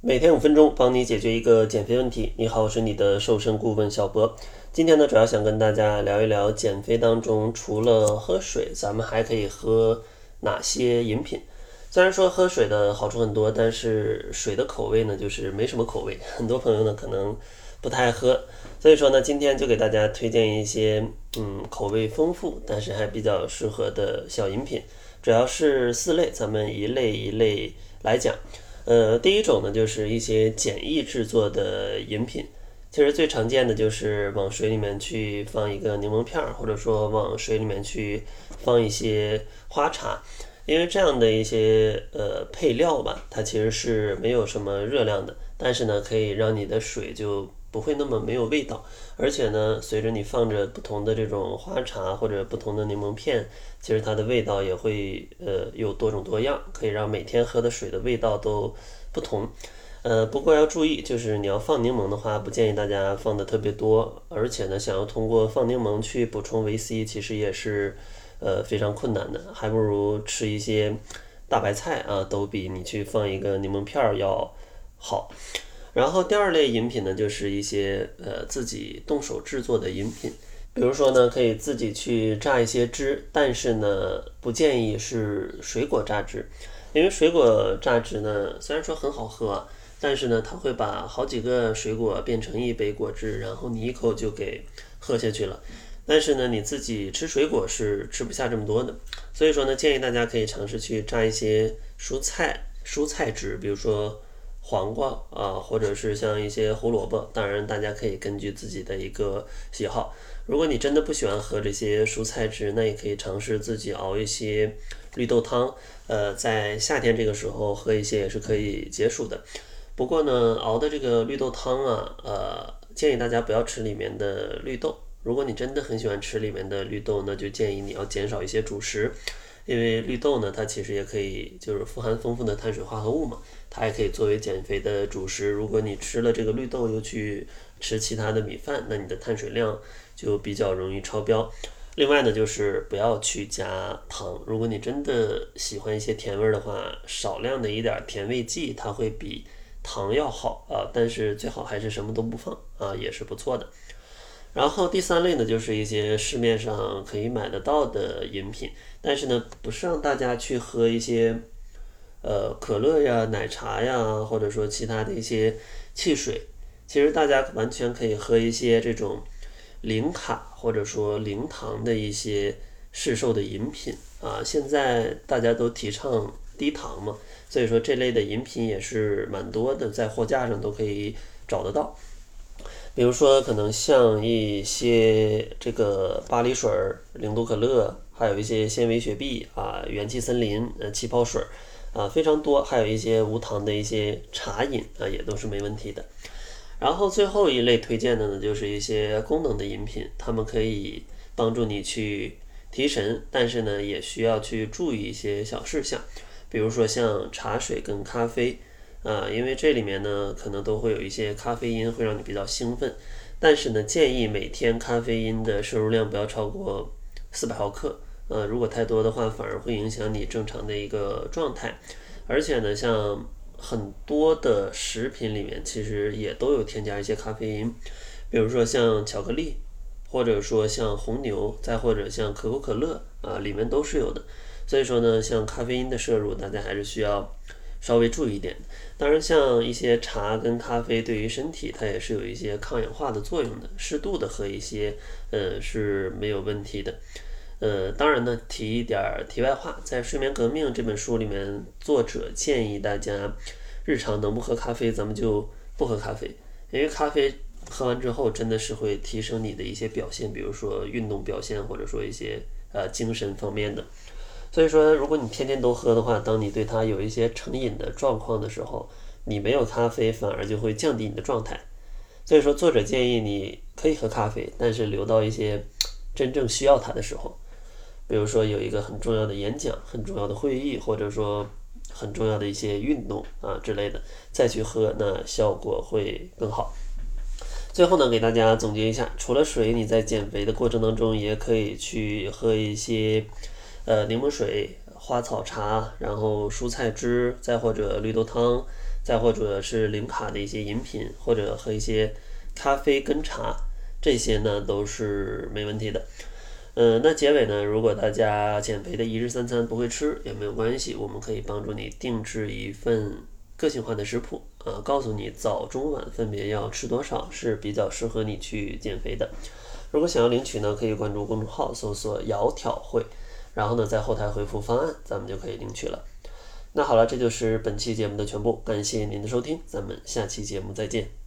每天五分钟，帮你解决一个减肥问题。你好，我是你的瘦身顾问小博。今天呢，主要想跟大家聊一聊减肥当中，除了喝水，咱们还可以喝哪些饮品？虽然说喝水的好处很多，但是水的口味呢，就是没什么口味。很多朋友呢，可能不太爱喝。所以说呢，今天就给大家推荐一些，嗯，口味丰富，但是还比较适合的小饮品。主要是四类，咱们一类一类来讲。呃，第一种呢，就是一些简易制作的饮品。其实最常见的就是往水里面去放一个柠檬片儿，或者说往水里面去放一些花茶，因为这样的一些呃配料吧，它其实是没有什么热量的，但是呢，可以让你的水就。不会那么没有味道，而且呢，随着你放着不同的这种花茶或者不同的柠檬片，其实它的味道也会呃有多种多样，可以让每天喝的水的味道都不同。呃，不过要注意，就是你要放柠檬的话，不建议大家放的特别多，而且呢，想要通过放柠檬去补充维 C，其实也是呃非常困难的，还不如吃一些大白菜啊，都比你去放一个柠檬片儿要好。然后第二类饮品呢，就是一些呃自己动手制作的饮品，比如说呢，可以自己去榨一些汁，但是呢，不建议是水果榨汁，因为水果榨汁呢，虽然说很好喝，但是呢，它会把好几个水果变成一杯果汁，然后你一口就给喝下去了，但是呢，你自己吃水果是吃不下这么多的，所以说呢，建议大家可以尝试去榨一些蔬菜蔬菜汁，比如说。黄瓜啊，或者是像一些胡萝卜，当然大家可以根据自己的一个喜好。如果你真的不喜欢喝这些蔬菜汁，那也可以尝试自己熬一些绿豆汤。呃，在夏天这个时候喝一些也是可以解暑的。不过呢，熬的这个绿豆汤啊，呃，建议大家不要吃里面的绿豆。如果你真的很喜欢吃里面的绿豆，那就建议你要减少一些主食。因为绿豆呢，它其实也可以就是富含丰富的碳水化合物嘛，它还可以作为减肥的主食。如果你吃了这个绿豆又去吃其他的米饭，那你的碳水量就比较容易超标。另外呢，就是不要去加糖。如果你真的喜欢一些甜味儿的话，少量的一点甜味剂，它会比糖要好啊。但是最好还是什么都不放啊，也是不错的。然后第三类呢，就是一些市面上可以买得到的饮品，但是呢，不是让大家去喝一些，呃，可乐呀、奶茶呀，或者说其他的一些汽水。其实大家完全可以喝一些这种零卡或者说零糖的一些市售的饮品啊。现在大家都提倡低糖嘛，所以说这类的饮品也是蛮多的，在货架上都可以找得到。比如说，可能像一些这个巴黎水、零度可乐，还有一些纤维雪碧啊、元气森林、呃气泡水啊，非常多。还有一些无糖的一些茶饮啊，也都是没问题的。然后最后一类推荐的呢，就是一些功能的饮品，它们可以帮助你去提神，但是呢，也需要去注意一些小事项，比如说像茶水跟咖啡。啊，因为这里面呢，可能都会有一些咖啡因，会让你比较兴奋。但是呢，建议每天咖啡因的摄入量不要超过四百毫克。呃，如果太多的话，反而会影响你正常的一个状态。而且呢，像很多的食品里面，其实也都有添加一些咖啡因，比如说像巧克力，或者说像红牛，再或者像可口可乐啊，里面都是有的。所以说呢，像咖啡因的摄入，大家还是需要。稍微注意一点，当然像一些茶跟咖啡，对于身体它也是有一些抗氧化的作用的，适度的喝一些，呃是没有问题的。呃，当然呢，提一点题外话，在《睡眠革命》这本书里面，作者建议大家日常能不喝咖啡，咱们就不喝咖啡，因为咖啡喝完之后真的是会提升你的一些表现，比如说运动表现，或者说一些呃精神方面的。所以说，如果你天天都喝的话，当你对它有一些成瘾的状况的时候，你没有咖啡反而就会降低你的状态。所以说，作者建议你可以喝咖啡，但是留到一些真正需要它的时候，比如说有一个很重要的演讲、很重要的会议，或者说很重要的一些运动啊之类的，再去喝，那效果会更好。最后呢，给大家总结一下，除了水，你在减肥的过程当中也可以去喝一些。呃，柠檬水、花草茶，然后蔬菜汁，再或者绿豆汤，再或者是零卡的一些饮品，或者喝一些咖啡跟茶，这些呢都是没问题的。嗯，那结尾呢，如果大家减肥的一日三餐不会吃也没有关系，我们可以帮助你定制一份个性化的食谱，呃，告诉你早中晚分别要吃多少是比较适合你去减肥的。如果想要领取呢，可以关注公众号搜索“窈窕会”，然后呢在后台回复方案，咱们就可以领取了。那好了，这就是本期节目的全部，感谢您的收听，咱们下期节目再见。